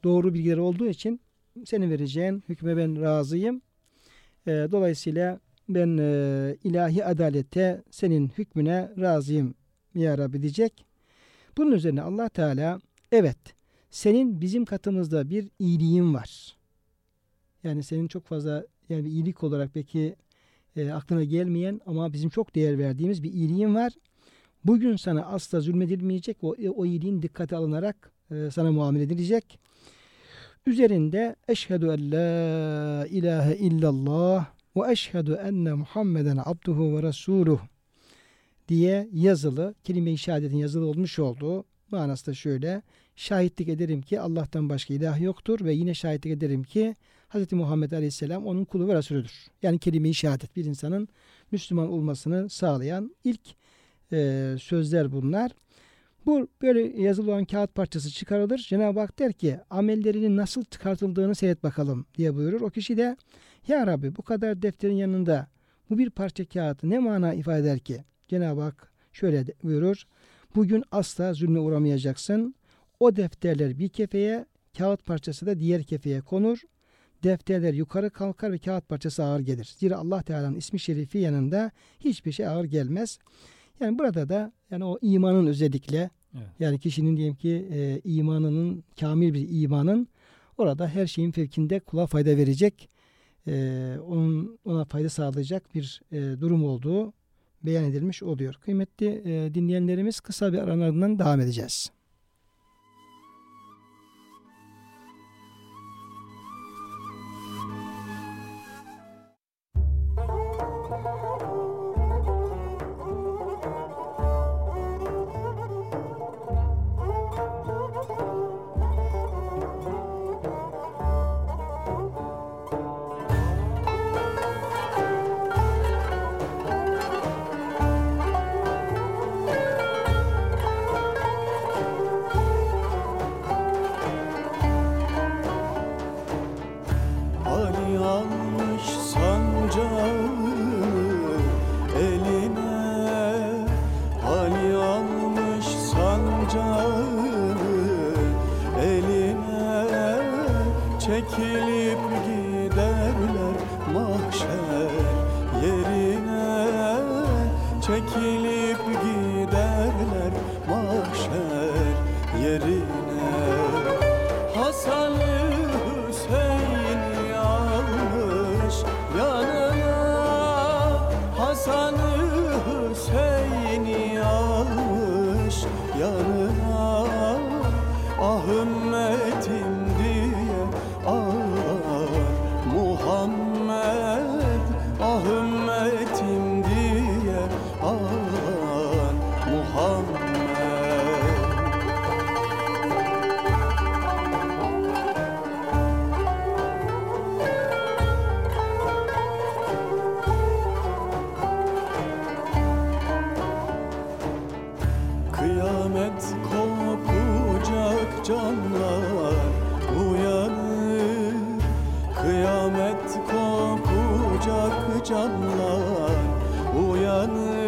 doğru bilgiler olduğu için senin vereceğin hükme ben razıyım. E, dolayısıyla ben e, ilahi adalete senin hükmüne razıyım ya Rabbi diyecek. Bunun üzerine Allah Teala evet senin bizim katımızda bir iyiliğin var. Yani senin çok fazla yani bir iyilik olarak belki e, aklına gelmeyen ama bizim çok değer verdiğimiz bir iyiliğin var. Bugün sana asla zulmedilmeyecek. O, o iyiliğin dikkate alınarak e, sana muamele edilecek. Üzerinde eşhedü en la ilahe illallah ve eşhedü enne Muhammeden abduhu ve resuluh diye yazılı, kelime-i şehadetin yazılı olmuş olduğu manası da şöyle. Şahitlik ederim ki Allah'tan başka ilah yoktur ve yine şahitlik ederim ki Hz. Muhammed Aleyhisselam onun kulu ve Resulüdür. Yani kelime-i şehadet bir insanın Müslüman olmasını sağlayan ilk e, sözler bunlar. Bu böyle yazılı olan kağıt parçası çıkarılır. Cenab-ı Hak der ki amellerinin nasıl çıkartıldığını seyret bakalım diye buyurur. O kişi de ya Rabbi bu kadar defterin yanında bu bir parça kağıtı ne mana ifade eder ki? Cenab-ı Hak şöyle buyurur. Bugün asla zulme uğramayacaksın. O defterler bir kefeye, kağıt parçası da diğer kefeye konur. Defterler yukarı kalkar ve kağıt parçası ağır gelir. Zira Allah Teala'nın ismi şerifi yanında hiçbir şey ağır gelmez. Yani burada da yani o imanın özellikle Evet. yani kişinin diyelim ki e, imanının kamil bir imanın orada her şeyin fevkinde kula fayda verecek e, onun ona fayda sağlayacak bir e, durum olduğu beyan edilmiş oluyor. Kıymetli e, dinleyenlerimiz kısa bir aranın devam edeceğiz. Hasret canlar uyanır.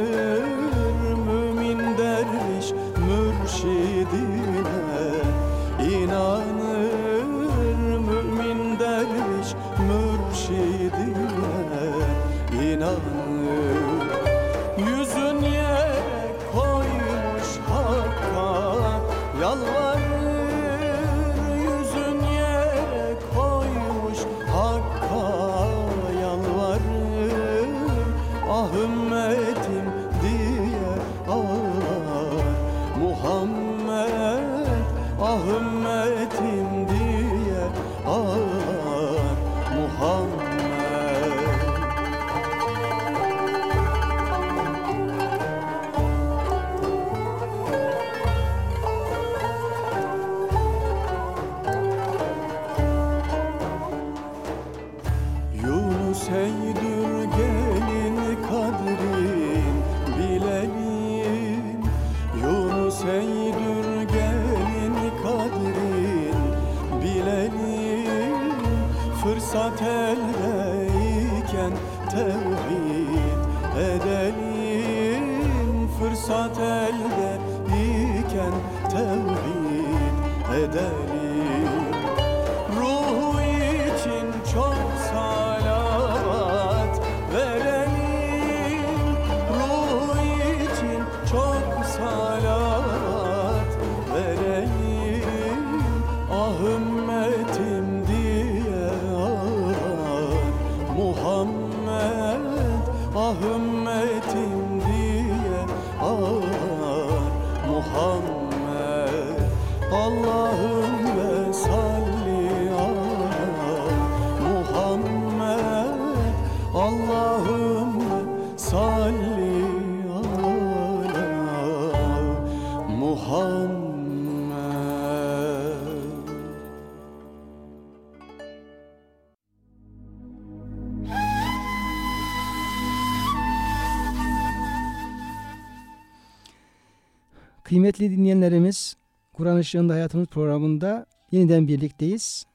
Kıymetli dinleyenlerimiz, Kur'an Işığında Hayatımız programında yeniden birlikteyiz.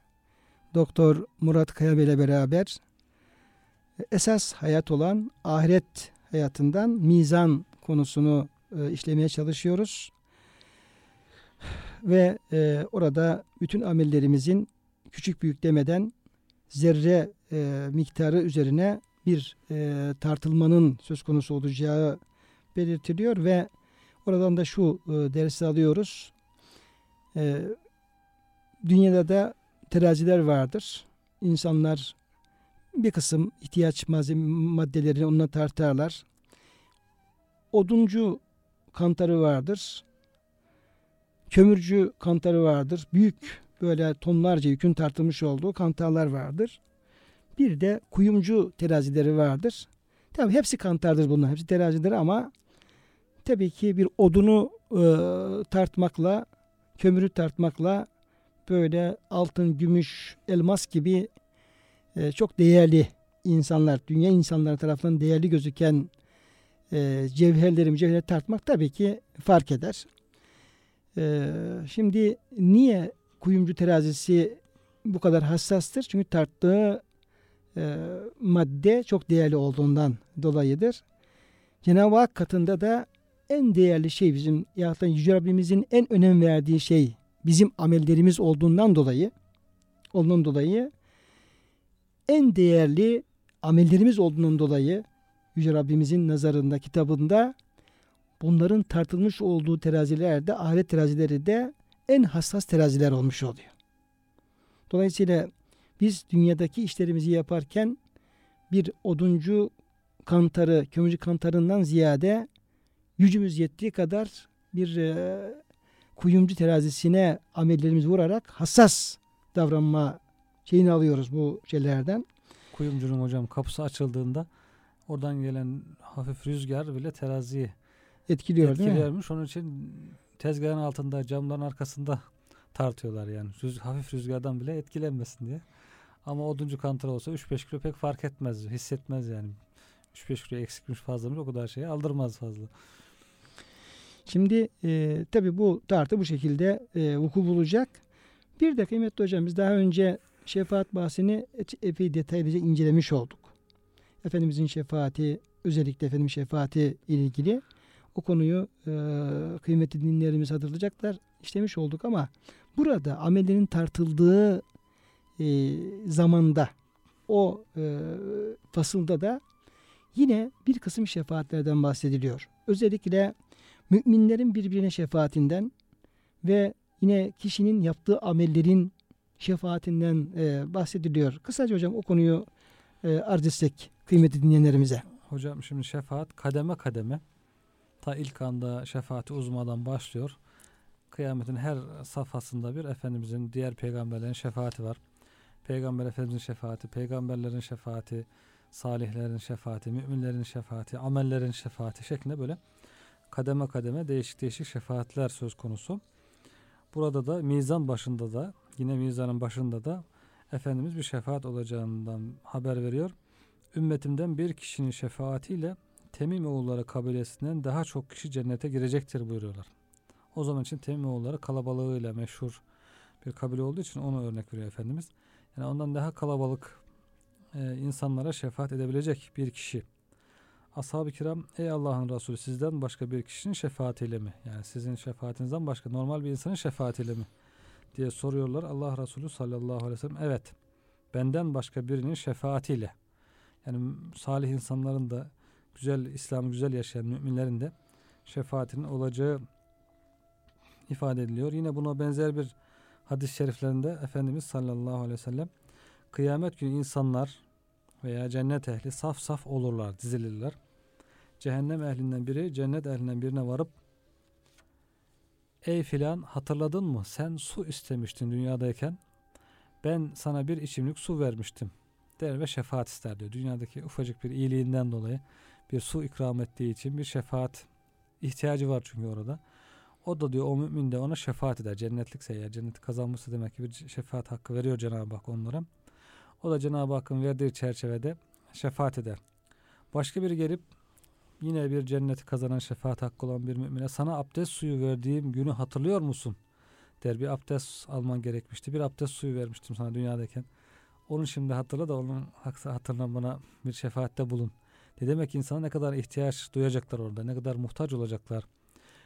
Doktor Murat Kaya ile beraber esas hayat olan ahiret hayatından mizan konusunu e, işlemeye çalışıyoruz. Ve e, orada bütün amellerimizin küçük büyük demeden zerre e, miktarı üzerine bir e, tartılmanın söz konusu olacağı belirtiliyor ve oradan da şu e, dersi alıyoruz. E, dünyada da teraziler vardır. İnsanlar bir kısım ihtiyaç malzeme maddelerini onunla tartarlar. Oduncu kantarı vardır. Kömürcü kantarı vardır. Büyük böyle tonlarca yükün tartılmış olduğu kantarlar vardır. Bir de kuyumcu terazileri vardır. Tabii hepsi kantardır bunlar. Hepsi terazidir ama tabii ki bir odunu e, tartmakla, kömürü tartmakla böyle altın, gümüş, elmas gibi e, çok değerli insanlar, dünya insanları tarafından değerli gözüken e, cevherleri, mücevherleri tartmak tabii ki fark eder. E, şimdi niye kuyumcu terazisi bu kadar hassastır? Çünkü tarttığı e, madde çok değerli olduğundan dolayıdır. Cenab-ı Hak katında da en değerli şey bizim yaratan Yüce Rabbimizin en önem verdiği şey bizim amellerimiz olduğundan dolayı ondan dolayı en değerli amellerimiz olduğundan dolayı Yüce Rabbimizin nazarında kitabında bunların tartılmış olduğu terazilerde ahiret terazileri de en hassas teraziler olmuş oluyor. Dolayısıyla biz dünyadaki işlerimizi yaparken bir oduncu kantarı, kömürcü kantarından ziyade gücümüz yettiği kadar bir e, kuyumcu terazisine amellerimizi vurarak hassas davranma şeyini alıyoruz bu şeylerden. Kuyumcunun hocam kapısı açıldığında oradan gelen hafif rüzgar bile teraziyi Etkiliyor etkiliyormuş. Onun için tezgahın altında camların arkasında tartıyorlar yani. Rüz, hafif rüzgardan bile etkilenmesin diye. Ama oduncu kantar olsa 3-5 kilo pek fark etmez. Hissetmez yani. 3-5 kilo eksikmiş fazlamış o kadar şeyi aldırmaz fazla. Şimdi e, tabi bu tartı bu şekilde e, vuku bulacak. Bir de kıymetli hocam biz daha önce şefaat bahsini epey detaylıca incelemiş olduk. Efendimizin şefaati özellikle Efendimiz şefaati ile ilgili o konuyu e, kıymetli dinlerimiz hatırlayacaklar. işlemiş olduk ama burada amellerin tartıldığı e, zamanda o e, fasılda da yine bir kısım şefaatlerden bahsediliyor. Özellikle müminlerin birbirine şefaatinden ve yine kişinin yaptığı amellerin şefaatinden e, bahsediliyor. Kısaca hocam o konuyu e, arz etsek kıymetli dinleyenlerimize. Hocam şimdi şefaat kademe kademe ta ilk anda şefaati uzmadan başlıyor. Kıyametin her safhasında bir Efendimizin diğer peygamberlerin şefaati var. Peygamber Efendimizin şefaati, peygamberlerin şefaati, salihlerin şefaati, müminlerin şefaati, amellerin şefaati şeklinde böyle kademe kademe değişik değişik şefaatler söz konusu. Burada da mizan başında da yine mizanın başında da Efendimiz bir şefaat olacağından haber veriyor. Ümmetimden bir kişinin şefaatiyle Temim oğulları kabilesinden daha çok kişi cennete girecektir buyuruyorlar. O zaman için Temim oğulları kalabalığıyla meşhur bir kabile olduğu için onu örnek veriyor Efendimiz. Yani ondan daha kalabalık e, insanlara şefaat edebilecek bir kişi. Ashab-ı kiram ey Allah'ın Resulü sizden başka bir kişinin şefaatiyle mi? Yani sizin şefaatinizden başka normal bir insanın şefaatiyle mi? diye soruyorlar. Allah Resulü sallallahu aleyhi ve sellem evet benden başka birinin şefaatiyle. Yani salih insanların da güzel İslam'ı güzel yaşayan müminlerin de şefaatinin olacağı ifade ediliyor. Yine buna benzer bir hadis-i şeriflerinde Efendimiz sallallahu aleyhi ve sellem kıyamet günü insanlar veya cennet ehli saf saf olurlar, dizilirler. Cehennem ehlinden biri cennet ehlinden birine varıp Ey filan hatırladın mı? Sen su istemiştin dünyadayken. Ben sana bir içimlik su vermiştim. Der ve şefaat ister diyor. Dünyadaki ufacık bir iyiliğinden dolayı bir su ikram ettiği için bir şefaat ihtiyacı var çünkü orada. O da diyor o mümin de ona şefaat eder. Cennetlikse eğer cenneti kazanmışsa demek ki bir şefaat hakkı veriyor Cenab-ı Hak onlara. O da Cenab-ı Hakk'ın verdiği çerçevede şefaat eder. Başka biri gelip yine bir cenneti kazanan şefaat hakkı olan bir mümine sana abdest suyu verdiğim günü hatırlıyor musun? Der bir abdest alman gerekmişti. Bir abdest suyu vermiştim sana dünyadayken. Onu şimdi hatırla da onun hatırına bana bir şefaatte bulun. Ne demek insana ne kadar ihtiyaç duyacaklar orada. Ne kadar muhtaç olacaklar.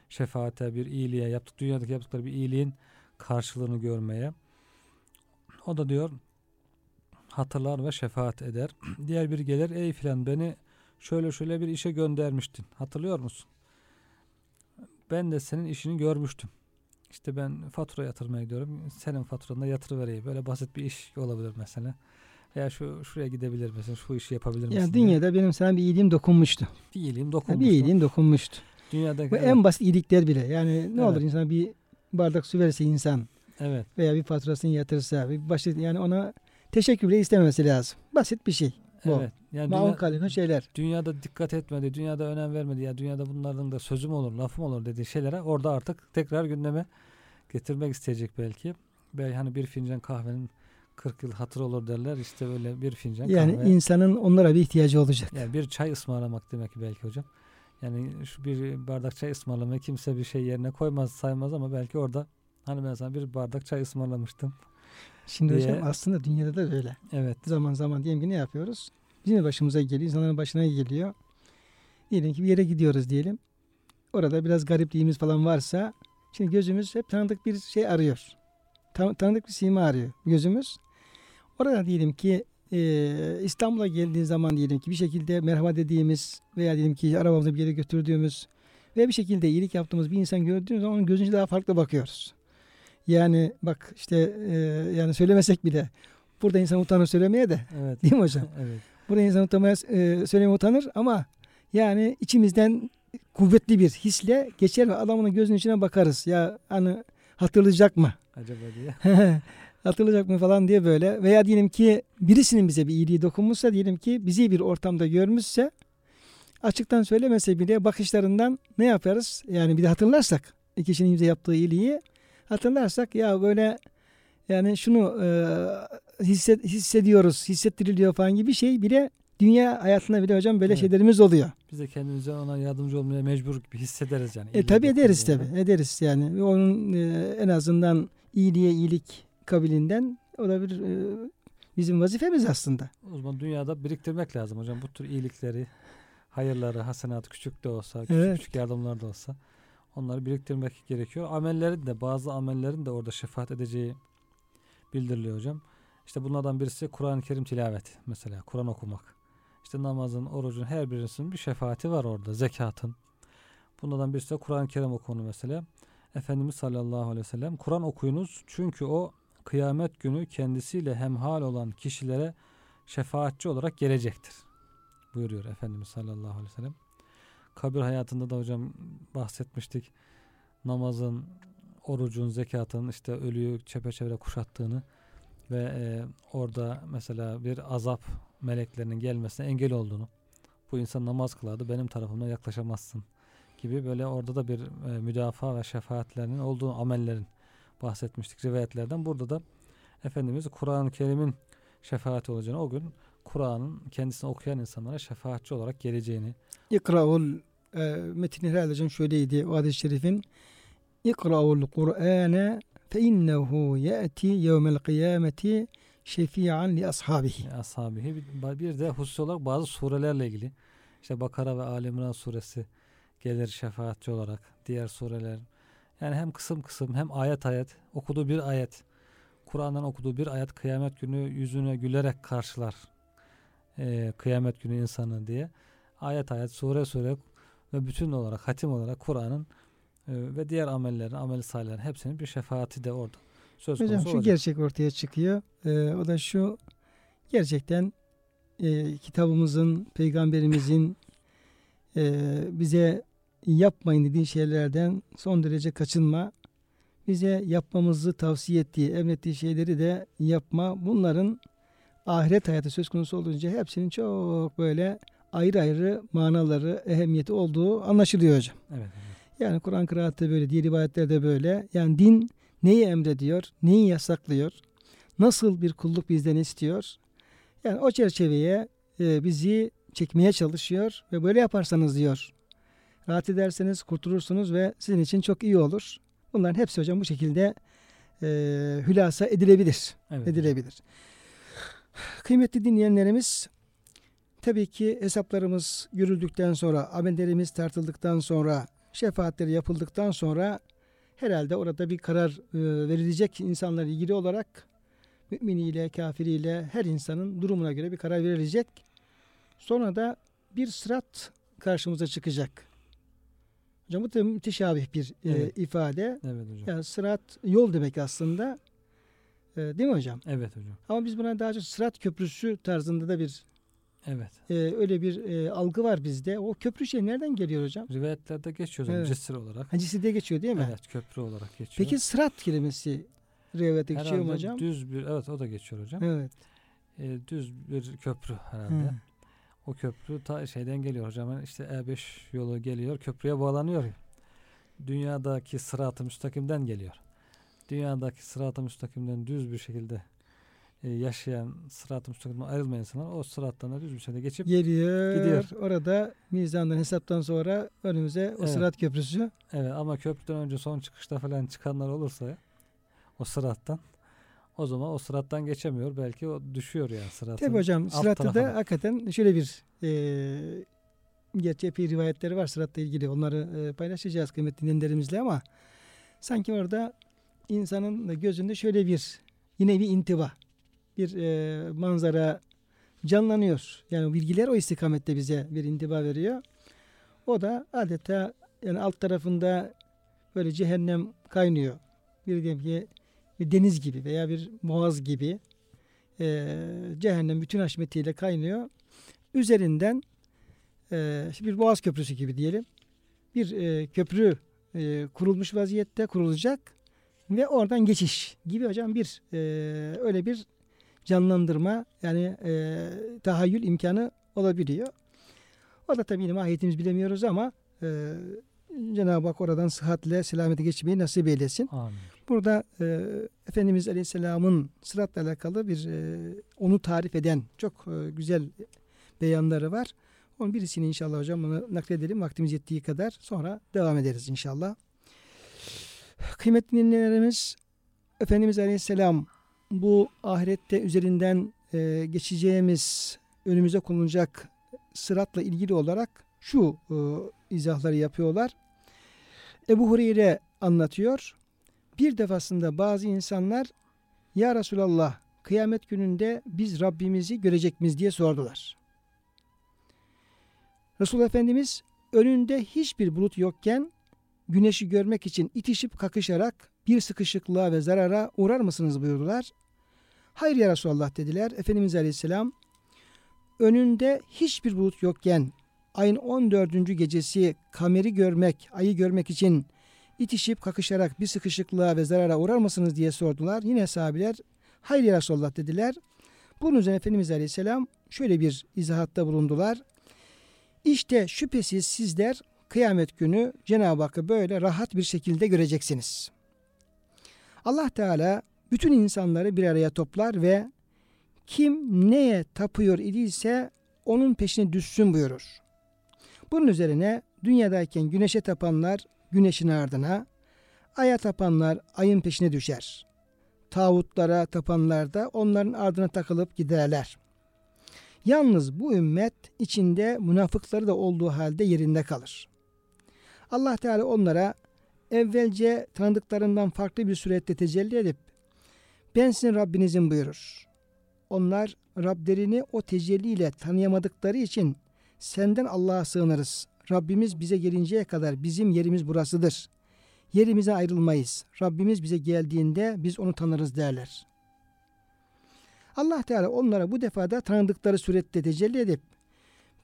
Şefaate, bir iyiliğe, yaptık dünyadaki yaptıkları bir iyiliğin karşılığını görmeye. O da diyor hatırlar ve şefaat eder. Diğer biri gelir ey filan beni şöyle şöyle bir işe göndermiştin. Hatırlıyor musun? Ben de senin işini görmüştüm. İşte ben fatura yatırmaya gidiyorum. Senin faturanı da yatırıvereyim. Böyle basit bir iş olabilir mesela. Veya şu şuraya gidebilir misin? Şu işi yapabilir misin? Diye. dünyada benim sana bir iyiliğim dokunmuştu. bir iyiliğim Yani dokunmuş. bir iyiliğim dokunmuştu. Dünyadaki Bu evet, en basit iyilikler bile. Yani ne Evet. olur insan bir bardak su verse insan evet, veya bir faturasını yatırsa bir basit yani ona teşekkür bile istememesi lazım. Basit bir şey. Bu. evet. Yani Maun dünya- şeyler. dünyada dikkat etmedi, dünyada önem vermedi ya dünyada bunların da sözüm olur, lafım olur dediği şeylere orada artık tekrar gündeme getirmek isteyecek belki. Belki hani bir fincan kahvenin 40 yıl hatır olur derler. İşte böyle bir fincan Yani kahve. insanın onlara bir ihtiyacı olacak. Yani bir çay ısmarlamak demek ki belki hocam. Yani şu bir bardak çay ısmarlamayı kimse bir şey yerine koymaz saymaz ama belki orada hani ben sana bir bardak çay ısmarlamıştım. Şimdi diye- hocam aslında dünyada da böyle. Evet. Zaman zaman diyelim ki ne yapıyoruz? Bizim de başımıza geliyor. insanların başına geliyor. Diyelim ki bir yere gidiyoruz diyelim. Orada biraz garipliğimiz falan varsa şimdi gözümüz hep tanıdık bir şey arıyor. Ta- tanıdık bir sima arıyor gözümüz. Orada diyelim ki e, İstanbul'a geldiği zaman diyelim ki bir şekilde merhaba dediğimiz veya diyelim ki arabamızı bir yere götürdüğümüz ve bir şekilde iyilik yaptığımız bir insan gördüğümüz zaman onun gözünce daha farklı bakıyoruz. Yani bak işte e, yani söylemesek bile burada insan utanır söylemeye de Evet. değil mi hocam? evet. Burada insan utanmaya, e, söylemeye utanır ama yani içimizden kuvvetli bir hisle geçer ve adamın gözünün içine bakarız. Ya hani hatırlayacak mı? Acaba diye. hatırlayacak mı falan diye böyle. Veya diyelim ki birisinin bize bir iyiliği dokunmuşsa diyelim ki bizi bir ortamda görmüşse açıktan söylemese bile bakışlarından ne yaparız? Yani bir de hatırlarsak kişinin bize yaptığı iyiliği hatırlarsak ya böyle yani şunu e, hisset, hissediyoruz, hissettiriliyor falan gibi şey bile dünya hayatında bile hocam böyle Evet. şeylerimiz oluyor. Biz de kendimize ona yardımcı olmaya mecbur gibi hissederiz yani. E tabi ederiz tabi ederiz yani Ve onun e, en azından iyiliğe iyilik kabilinden o da bir e, bizim vazifemiz aslında. O zaman dünyada biriktirmek lazım hocam. Bu tür iyilikleri, hayırları, hasenatı küçük de olsa, küçük Evet. küçük yardımlar da olsa onları biriktirmek gerekiyor. Amellerin de bazı amellerin de orada şefaat edeceği bildiriliyor hocam. İşte bunlardan birisi Kur'an-ı Kerim tilavet mesela Kur'an okumak. İşte namazın, orucun her birisinin bir şefaati var orada. Zekatın. Bunlardan birisi de Kur'an-ı Kerim okunu mesela. Efendimiz sallallahu aleyhi ve sellem Kur'an okuyunuz çünkü o kıyamet günü kendisiyle hemhal olan kişilere şefaatçi olarak gelecektir. Buyuruyor Efendimiz sallallahu aleyhi ve sellem. Kabir hayatında da hocam bahsetmiştik. Namazın, orucun, zekatın işte ölüyü çepeçevre kuşattığını ve e, orada mesela bir azap meleklerinin gelmesine engel olduğunu. Bu insan namaz kılardı benim tarafıma yaklaşamazsın gibi böyle orada da bir e, müdafaa ve şefaatlerinin olduğu amellerin bahsetmiştik rivayetlerden. Burada da Efendimiz Kur'an-ı Kerim'in şefaati olacağını o gün Kur'an'ın kendisini okuyan insanlara şefaatçi olarak geleceğini İkra'ul e, metni herhalde şöyleydi o hadis-i şerifin. İkra'ul Kur'ane fe innehu ye'ti yevmel kıyameti şefi'an li ashabihi. ashabihi. Bir, de husus olarak bazı surelerle ilgili. İşte Bakara ve Ali İmran suresi gelir şefaatçi olarak. Diğer sureler. Yani hem kısım kısım hem ayet ayet. Okuduğu bir ayet. Kur'an'dan okuduğu bir ayet kıyamet günü yüzüne gülerek karşılar e, kıyamet günü insanı diye. Ayet ayet sure sure ve bütün olarak hatim olarak Kur'an'ın e, ve diğer amellerin amel salihlerin hepsinin bir şefaati de orada söz Hocam konusu şu olacak. gerçek ortaya çıkıyor. Ee, o da şu gerçekten e, kitabımızın, peygamberimizin e, bize yapmayın dediği şeylerden son derece kaçınma. Bize yapmamızı tavsiye ettiği, emrettiği şeyleri de yapma. Bunların ahiret hayatı söz konusu olunca hepsinin çok böyle ayrı ayrı manaları, ehemmiyeti olduğu anlaşılıyor hocam. Evet, evet. Yani Kur'an kıraatı böyle, diğer ibadetlerde böyle. Yani din neyi emrediyor, neyi yasaklıyor, nasıl bir kulluk bizden istiyor. Yani o çerçeveye e, bizi çekmeye çalışıyor ve böyle yaparsanız diyor. Rahat ederseniz kurtulursunuz ve sizin için çok iyi olur. Bunların hepsi hocam bu şekilde e, hülasa edilebilir. evet. edilebilir. Kıymetli dinleyenlerimiz tabii ki hesaplarımız görüldükten sonra, amellerimiz tartıldıktan sonra, şefaatleri yapıldıktan sonra herhalde orada bir karar e, verilecek insanlarla ilgili olarak müminiyle, kafiriyle her insanın durumuna göre bir karar verilecek. Sonra da bir sırat karşımıza çıkacak. Hocam bu da müteşabih bir e, Evet. ifade. Evet hocam. Yani sırat yol demek aslında. E, değil mi hocam? Evet hocam. Ama biz buna daha çok sırat köprüsü tarzında da bir Evet. e, öyle bir e, algı var bizde. O köprü şey nereden geliyor hocam? Rivayetlerde geçiyor hocam Evet. cisir olarak. Hacisi de geçiyor değil mi? Evet köprü olarak geçiyor. Peki sırat kelimesi rivayete geçiyor mu Herhalde hocam? düz bir evet o da geçiyor hocam. Evet. Ee, düz bir köprü herhalde. Hı. O köprü ta şeyden geliyor hocam. İşte E5 yolu geliyor. Köprüye bağlanıyor. Dünyadaki sırat-ı müstakimden geliyor. Dünyadaki sırat-ı müstakimden düz bir şekilde e, yaşayan sırat-ı müstakimden ayrılmayan insanlar o sırattan da düz bir şekilde geçip Geliyor. Gidiyor. Orada mizandan hesaptan sonra önümüze o Evet. sırat köprüsü. Evet ama köprüden önce son çıkışta falan çıkanlar olursa o sırattan o zaman o sırattan geçemiyor. Belki o düşüyor yani sıratın. Tabi hocam sıratta da hakikaten şöyle bir e, gerçi epey rivayetleri var sıratla ilgili. Onları e, paylaşacağız kıymetli dinleyenlerimizle ama sanki orada insanın gözünde şöyle bir yine bir intiba, bir e, manzara canlanıyor. Yani bilgiler o istikamette bize bir intiba veriyor. O da adeta yani alt tarafında böyle cehennem kaynıyor. Bir diyelim ki bir deniz gibi veya bir boğaz gibi e, cehennem bütün haşmetiyle kaynıyor. Üzerinden e, bir boğaz köprüsü gibi diyelim. Bir e, köprü e, kurulmuş vaziyette kurulacak ve oradan geçiş gibi hocam bir e, öyle bir canlandırma yani e, tahayyül imkanı olabiliyor. O da tabii mahiyetimiz bilemiyoruz ama e, Cenab-ı Hak oradan sıhhatle selamete geçmeyi nasip eylesin. Amin. Burada e, Efendimiz Aleyhisselam'ın sıratla alakalı bir e, onu tarif eden çok e, güzel beyanları var. Onun birisini inşallah hocam bunu nakledelim vaktimiz yettiği kadar sonra devam ederiz inşallah. Kıymetli dinleyenlerimiz Efendimiz Aleyhisselam bu ahirette üzerinden e, geçeceğimiz önümüze konulacak sıratla ilgili olarak şu e, izahları yapıyorlar. Ebu Hureyre anlatıyor. Bir defasında bazı insanlar Ya Resulallah kıyamet gününde biz Rabbimizi görecek miyiz diye sordular. Resulullah Efendimiz önünde hiçbir bulut yokken güneşi görmek için itişip kakışarak bir sıkışıklığa ve zarara uğrar mısınız buyurdular. Hayır ya Resulallah dediler. Efendimiz Aleyhisselam önünde hiçbir bulut yokken ayın 14. gecesi kameri görmek, ayı görmek için itişip kakışarak bir sıkışıklığa ve zarara uğrar mısınız diye sordular. Yine sahabiler hayır ya Resulallah dediler. Bunun üzerine Efendimiz Aleyhisselam şöyle bir izahatta bulundular. İşte şüphesiz sizler kıyamet günü Cenab-ı Hakk'ı böyle rahat bir şekilde göreceksiniz. Allah Teala bütün insanları bir araya toplar ve kim neye tapıyor idiyse onun peşine düşsün buyurur. Bunun üzerine dünyadayken güneşe tapanlar güneşin ardına, aya tapanlar ayın peşine düşer. tağutlara tapanlar da onların ardına takılıp giderler. Yalnız bu ümmet içinde münafıkları da olduğu halde yerinde kalır. Allah Teala onlara evvelce tanıdıklarından farklı bir surette tecelli edip ben sizin Rabbinizin buyurur. Onlar Rablerini o tecelliyle tanıyamadıkları için senden Allah'a sığınırız. Rabbimiz bize gelinceye kadar bizim yerimiz burasıdır. Yerimize ayrılmayız. Rabbimiz bize geldiğinde biz onu tanırız derler. Allah Teala onlara bu defada tanıdıkları surette tecelli edip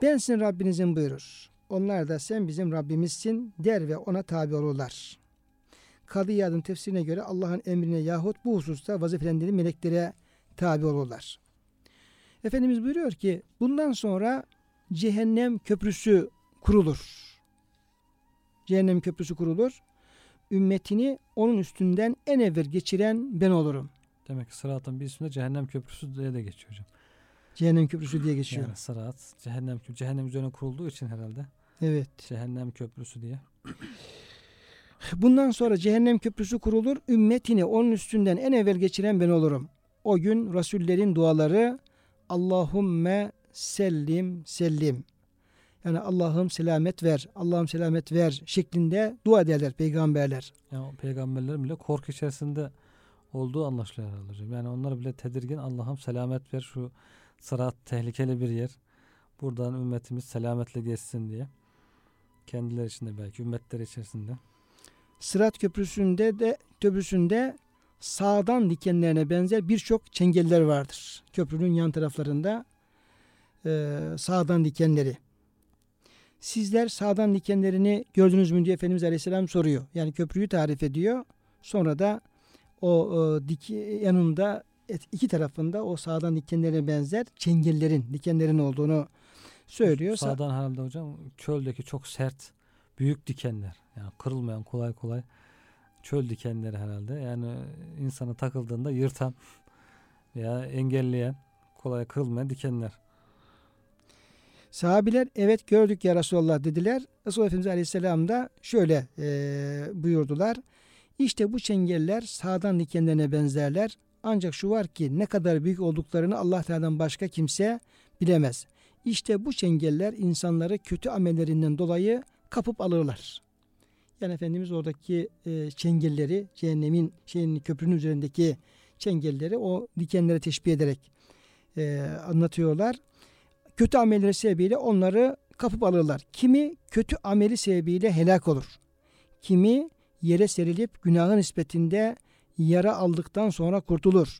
ben sizin Rabbinizin buyurur. Onlar da sen bizim Rabbimizsin der ve ona tabi olurlar. Kadı Yad'ın tefsirine göre Allah'ın emrine yahut bu hususta vazifelendiği meleklere tabi olurlar. Efendimiz buyuruyor ki bundan sonra cehennem köprüsü kurulur. Cehennem köprüsü kurulur. Ümmetini onun üstünden en evvel geçiren ben olurum. Demek ki sıratın bir üstünde cehennem köprüsü diye de geçiyor hocam. Cehennem köprüsü diye geçiyor. Yani sırat cehennem cehennem üzerine kurulduğu için herhalde Evet. cehennem köprüsü diye. Bundan sonra cehennem köprüsü kurulur. Ümmetini onun üstünden en evvel geçiren ben olurum. O gün Resullerin duaları Allahümme sellim sellim. Yani Allah'ım selamet ver, Allah'ım selamet ver şeklinde dua ederler peygamberler. Yani o peygamberlerin bile korku içerisinde olduğu anlaşılıyor herhalde. Yani onlar bile tedirgin Allah'ım selamet ver şu sırat tehlikeli bir yer. Buradan ümmetimiz selametle geçsin diye. Kendileri içinde belki ümmetleri içerisinde. Sırat köprüsünde de köprüsünde sağdan dikenlerine benzer birçok çengeller vardır. Köprünün yan taraflarında e, sağdan dikenleri. Sizler sağdan dikenlerini gördünüz mü diye Efendimiz Aleyhisselam soruyor. Yani köprüyü tarif ediyor. Sonra da o e, dik, yanında et- iki tarafında o sağdan dikenlerine benzer çengellerin, dikenlerin olduğunu söylüyor. Sa- Sağdan herhalde hocam çöldeki çok sert büyük dikenler. Yani kırılmayan kolay kolay çöl dikenleri herhalde. Yani insana takıldığında yırtan veya engelleyen kolay kırılmayan dikenler. Sahabiler evet gördük ya Resulallah dediler. Resulullah Efendimiz Aleyhisselam da şöyle e, buyurdular. İşte bu çengeller sağdan dikenlerine benzerler. Ancak şu var ki ne kadar büyük olduklarını Allah Teala'dan başka kimse bilemez. İşte bu çengeller insanları kötü amellerinden dolayı kapıp alırlar. Yani Efendimiz oradaki e, çengelleri, cehennemin şeyin köprünün üzerindeki çengelleri o dikenlere teşbih ederek e, anlatıyorlar kötü amelleri sebebiyle onları kapıp alırlar. Kimi kötü ameli sebebiyle helak olur. Kimi yere serilip günahın nispetinde yara aldıktan sonra kurtulur.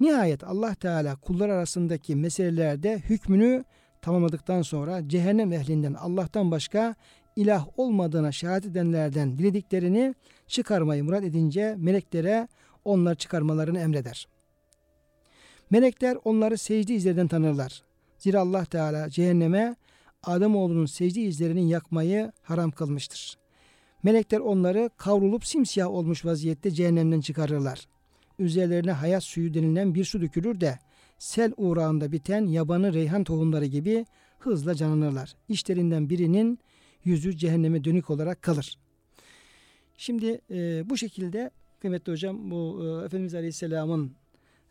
Nihayet Allah Teala kullar arasındaki meselelerde hükmünü tamamladıktan sonra cehennem ehlinden Allah'tan başka ilah olmadığına şehadet edenlerden dilediklerini çıkarmayı murat edince meleklere onları çıkarmalarını emreder. Melekler onları secde izlerinden tanırlar. Zira Allah Teala cehenneme Ademoğlunun secde izlerini yakmayı haram kılmıştır. Melekler onları kavrulup simsiyah olmuş vaziyette cehennemden çıkarırlar. Üzerlerine hayat suyu denilen bir su dökülür de sel uğrağında biten yabanı reyhan tohumları gibi hızla canlanırlar. İşlerinden birinin yüzü cehenneme dönük olarak kalır. Şimdi e, bu şekilde kıymetli hocam bu e, Efendimiz Aleyhisselam'ın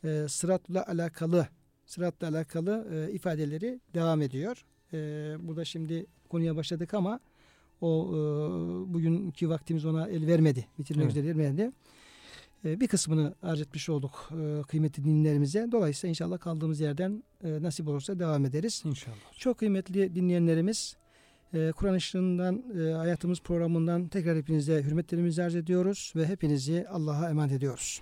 e, sıratla alakalı sıratla alakalı e, ifadeleri devam ediyor. E, burada şimdi konuya başladık ama o e, bugünkü vaktimiz ona el vermedi. Bitirmek Evet. üzere vermedi. E, bir kısmını arz etmiş olduk e, kıymetli dinlerimize. Dolayısıyla inşallah kaldığımız yerden e, nasip olursa devam ederiz. İnşallah. Çok kıymetli dinleyenlerimiz e, Kur'an Işığı'ndan e, Hayatımız programından tekrar hepinize hürmetlerimizi arz ediyoruz ve hepinizi Allah'a emanet ediyoruz.